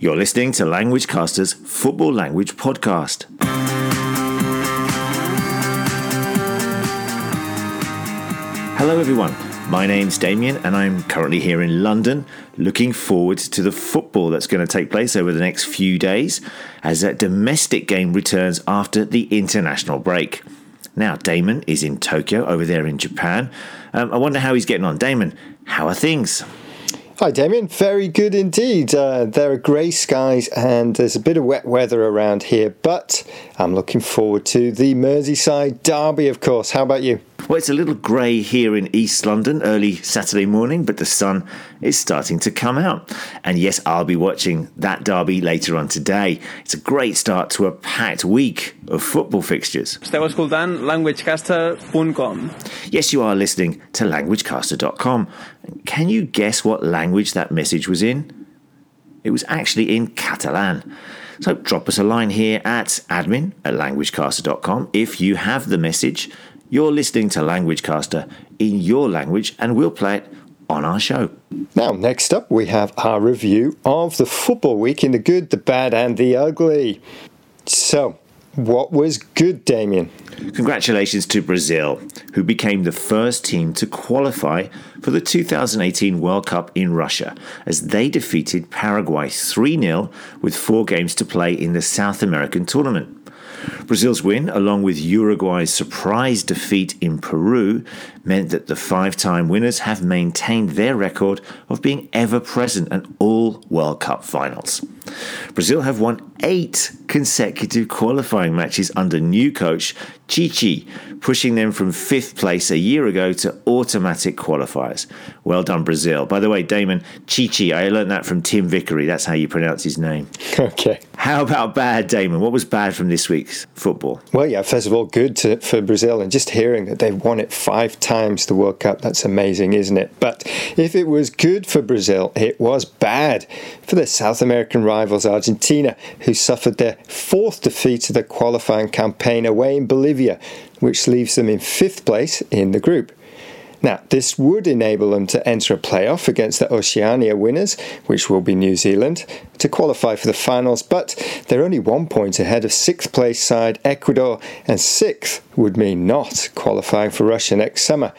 You're listening to LanguageCaster's Football Language Podcast. Hello, everyone. My name's Damien, and I'm currently here in London, looking forward to the football that's going to take place over the next few days as that domestic game returns after the international break. Now, Damon is in Tokyo over there in Japan. Um, I wonder how he's getting on. Damon, how are things? Hi, Damien. Very good indeed. Uh, there are grey skies and there's a bit of wet weather around here, but I'm looking forward to the Merseyside derby, of course. How about you? Well, it's a little grey here in East London early Saturday morning, but the sun is starting to come out. And yes, I'll be watching that derby later on today. It's a great start to a packed week of football fixtures. Esteu escoltant languagecaster.com. Yes, you are listening to languagecaster.com. Can you guess what language that message was in? It was actually in Catalan. So drop us a line here at admin at languagecaster.com if you have the message you're listening to Languagecaster in your language, and we'll play it on our show. Now, next up, we have our review of the football week in the good, the bad, and the ugly. So, what was good, Damien? Congratulations to Brazil, who became the first team to qualify for the 2018 World Cup in Russia, as they defeated Paraguay 3 0 with four games to play in the South American tournament. Brazil's win, along with Uruguay's surprise defeat in Peru, meant that the five time winners have maintained their record of being ever present at all World Cup finals. Brazil have won eight consecutive qualifying matches under new coach Chichi, pushing them from fifth place a year ago to automatic qualifiers. Well done, Brazil. By the way, Damon Chichi, I learned that from Tim Vickery. That's how you pronounce his name. Okay. How about bad, Damon? What was bad from this week's football? Well, yeah, first of all, good to, for Brazil, and just hearing that they've won it five times the World Cup, that's amazing, isn't it? But if it was good for Brazil, it was bad for their South American rivals, Argentina, who suffered their fourth defeat of the qualifying campaign away in Bolivia, which leaves them in fifth place in the group. Now, this would enable them to enter a playoff against the Oceania winners, which will be New Zealand, to qualify for the finals, but they're only one point ahead of sixth place side Ecuador, and sixth would mean not qualifying for Russia next summer.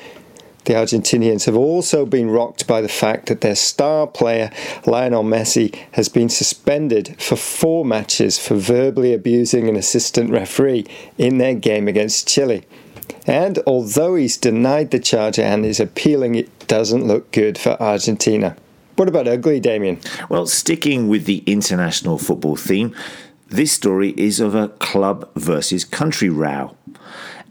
The Argentinians have also been rocked by the fact that their star player, Lionel Messi, has been suspended for four matches for verbally abusing an assistant referee in their game against Chile. And although he's denied the charge and is appealing, it doesn't look good for Argentina. What about ugly, Damien? Well, sticking with the international football theme, this story is of a club versus country row.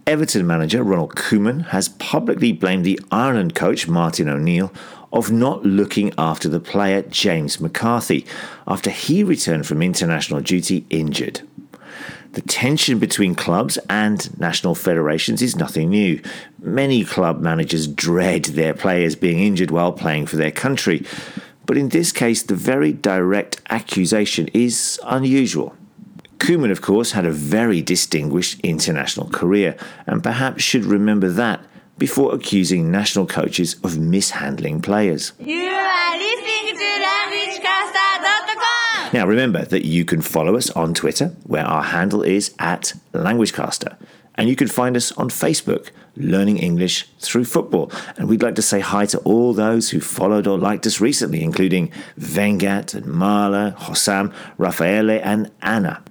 Everton manager Ronald Koeman has publicly blamed the Ireland coach Martin O'Neill of not looking after the player James McCarthy after he returned from international duty injured. The tension between clubs and national federations is nothing new. Many club managers dread their players being injured while playing for their country. But in this case, the very direct accusation is unusual. Koeman, of course, had a very distinguished international career, and perhaps should remember that before accusing national coaches of mishandling players. You are listening to. Now, remember that you can follow us on Twitter, where our handle is at LanguageCaster. And you can find us on Facebook, Learning English Through Football. And we'd like to say hi to all those who followed or liked us recently, including Vengat and Marla, Hossam, Raffaele, and Anna.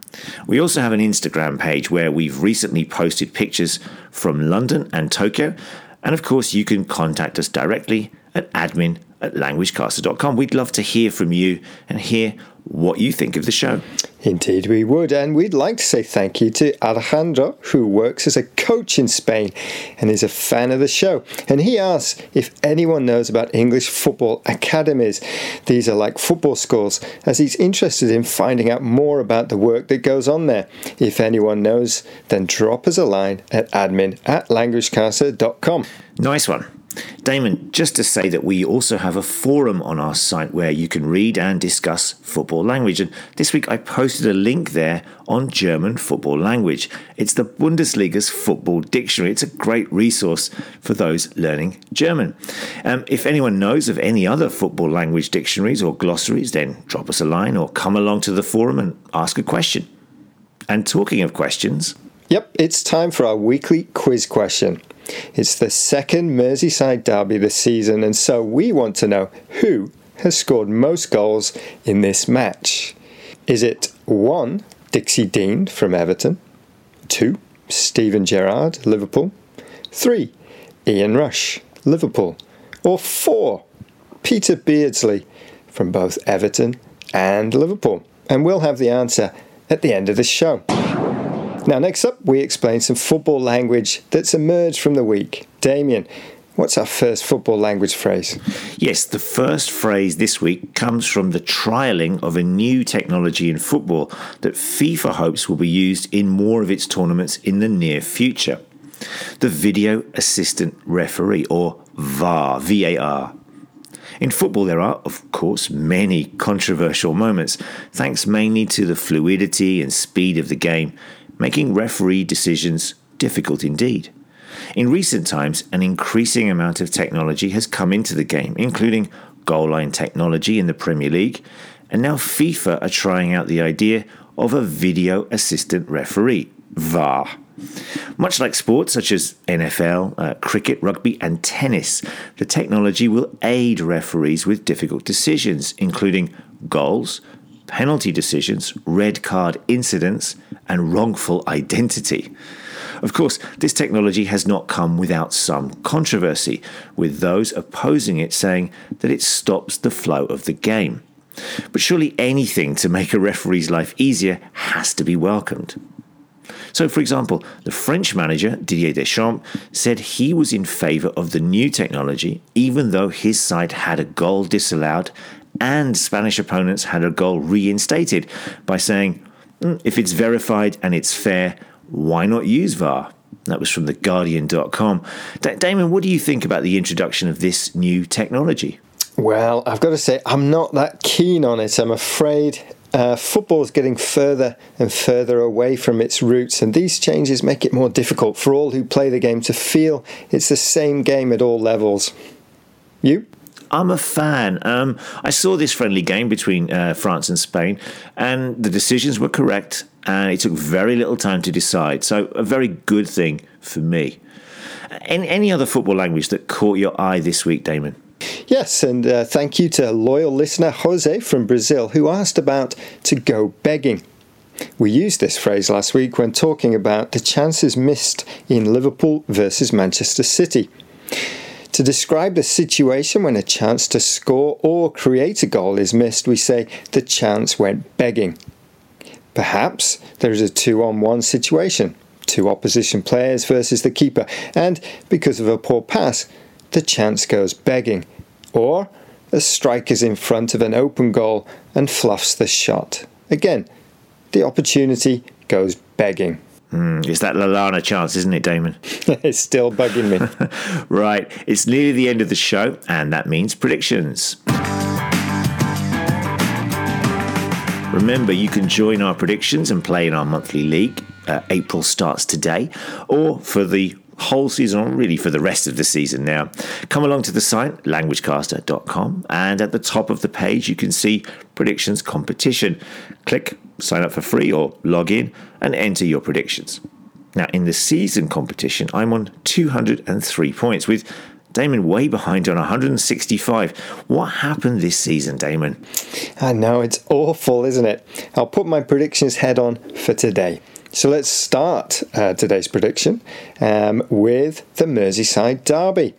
We also have an Instagram page where we've recently posted pictures from London and Tokyo. And of course, you can contact us directly at admin at languagecaster.com. We'd love to hear from you and hear what you think of the show. Indeed, we would. And we'd like to say thank you to Alejandro, who works as a coach in Spain and is a fan of the show. And he asks if anyone knows about English football academies. These are like football schools, as he's interested in finding out more about the work that goes on there. If anyone knows, then drop us a line at admin at languagecaster.com. Nice one. Damon, just to say that we also have a forum on our site where you can read and discuss football language. And this week I posted a link there on German football language. It's the Bundesliga's football dictionary. It's a great resource for those learning German. Um, if anyone knows of any other football language dictionaries or glossaries, then drop us a line or come along to the forum and ask a question. And talking of questions, Yep, it's time for our weekly quiz question. It's the second Merseyside derby this season, and so we want to know who has scored most goals in this match. Is it 1. Dixie Dean from Everton, 2. Steven Gerrard, Liverpool, 3. Ian Rush, Liverpool, or 4. Peter Beardsley from both Everton and Liverpool? And we'll have the answer at the end of the show. Now, next up, we explain some football language that's emerged from the week. Damien, what's our first football language phrase? Yes, the first phrase this week comes from the trialling of a new technology in football that FIFA hopes will be used in more of its tournaments in the near future. The Video Assistant Referee, or VAR, VAR. In football, there are, of course, many controversial moments, thanks mainly to the fluidity and speed of the game, making referee decisions difficult indeed. In recent times, an increasing amount of technology has come into the game, including goal line technology in the Premier League, and now FIFA are trying out the idea of a video assistant referee, VAR. Much like sports such as NFL, uh, cricket, rugby, and tennis, the technology will aid referees with difficult decisions, including goals, penalty decisions, red card incidents, and wrongful identity. Of course, this technology has not come without some controversy, with those opposing it saying that it stops the flow of the game. But surely anything to make a referee's life easier has to be welcomed. So, for example, the French manager, Didier Deschamps, said he was in favour of the new technology, even though his side had a goal disallowed and Spanish opponents had a goal reinstated by saying, mm, if it's verified and it's fair, why not use VAR? That was from TheGuardian.com. D- Damon, what do you think about the introduction of this new technology? Well, I've got to say, I'm not that keen on it. I'm afraid uh, football is getting further and further away from its roots, and these changes make it more difficult for all who play the game to feel it's the same game at all levels. You? I'm a fan. Um, I saw this friendly game between uh, France and Spain, and the decisions were correct, and it took very little time to decide. So, a very good thing for me. Any, any other football language that caught your eye this week, Damon? Yes, and uh, thank you to loyal listener Jose from Brazil who asked about to go begging. We used this phrase last week when talking about the chances missed in Liverpool versus Manchester City. To describe the situation when a chance to score or create a goal is missed, we say the chance went begging. Perhaps there is a two on one situation, two opposition players versus the keeper, and because of a poor pass, the chance goes begging. Or a striker's in front of an open goal and fluffs the shot. Again, the opportunity goes begging. Mm, it's that Lallana chance, isn't it, Damon? it's still bugging me. right, it's nearly the end of the show, and that means predictions. Remember, you can join our predictions and play in our monthly league. Uh, April starts today, or for the whole season, or really for the rest of the season now. Come along to the site, languagecaster.com, and at the top of the page, you can see predictions competition. Click sign up for free or log in and enter your predictions. Now, in the season competition, I'm on 203 points with Damon way behind on 165. What happened this season, Damon? I know, it's awful, isn't it? I'll put my predictions head on for today. So let's start uh, today's prediction um, with the Merseyside Derby.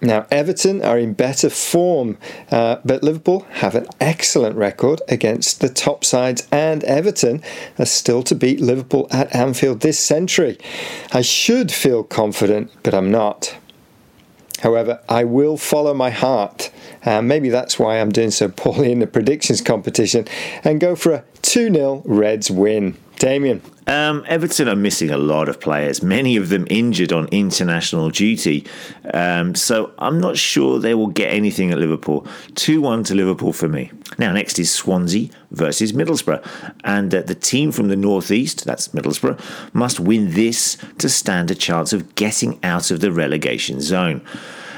Now, Everton are in better form, uh, but Liverpool have an excellent record against the top sides, and Everton are still to beat Liverpool at Anfield this century. I should feel confident, but I'm not. However, I will follow my heart. Uh, maybe that's why I'm doing so poorly in the predictions competition and go for a 2 0 Reds win. Damien. Um, Everton are missing a lot of players, many of them injured on international duty. Um, so I'm not sure they will get anything at Liverpool. 2 1 to Liverpool for me. Now, next is Swansea versus Middlesbrough. And uh, the team from the northeast, that's Middlesbrough, must win this to stand a chance of getting out of the relegation zone.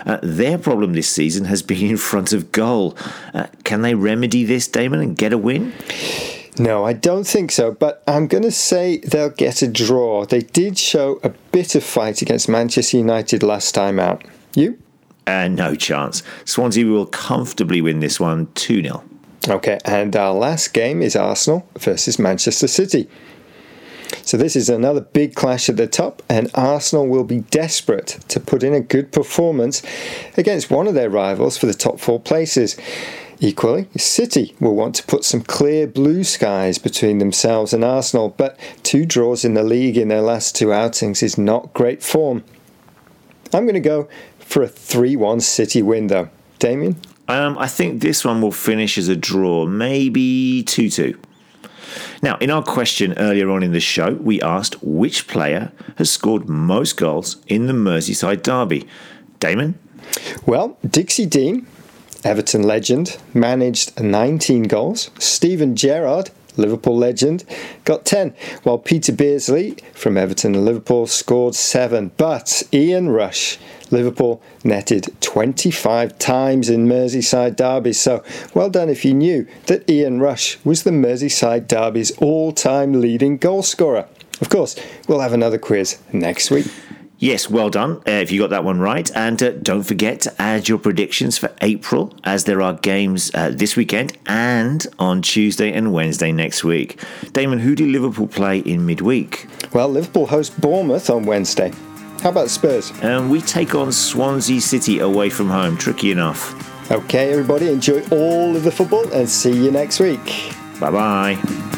Uh, their problem this season has been in front of goal. Uh, can they remedy this, Damon, and get a win? No, I don't think so, but I'm going to say they'll get a draw. They did show a bit of fight against Manchester United last time out. You? Uh, no chance. Swansea will comfortably win this one 2 0. Okay, and our last game is Arsenal versus Manchester City. So this is another big clash at the top, and Arsenal will be desperate to put in a good performance against one of their rivals for the top four places. Equally, City will want to put some clear blue skies between themselves and Arsenal, but two draws in the league in their last two outings is not great form. I'm going to go for a 3 1 City win, though. Damien? Um, I think this one will finish as a draw, maybe 2 2. Now, in our question earlier on in the show, we asked which player has scored most goals in the Merseyside derby. Damon? Well, Dixie Dean, Everton legend, managed 19 goals. Steven Gerrard, Liverpool legend, got 10, while Peter Beardsley from Everton and Liverpool scored 7. But Ian Rush, Liverpool netted 25 times in Merseyside derbies. So well done if you knew that Ian Rush was the Merseyside derby's all time leading goalscorer. Of course, we'll have another quiz next week. Yes, well done uh, if you got that one right. And uh, don't forget to add your predictions for April as there are games uh, this weekend and on Tuesday and Wednesday next week. Damon, who do Liverpool play in midweek? Well, Liverpool host Bournemouth on Wednesday. How about Spurs? And we take on Swansea City away from home. Tricky enough. Okay, everybody, enjoy all of the football and see you next week. Bye bye.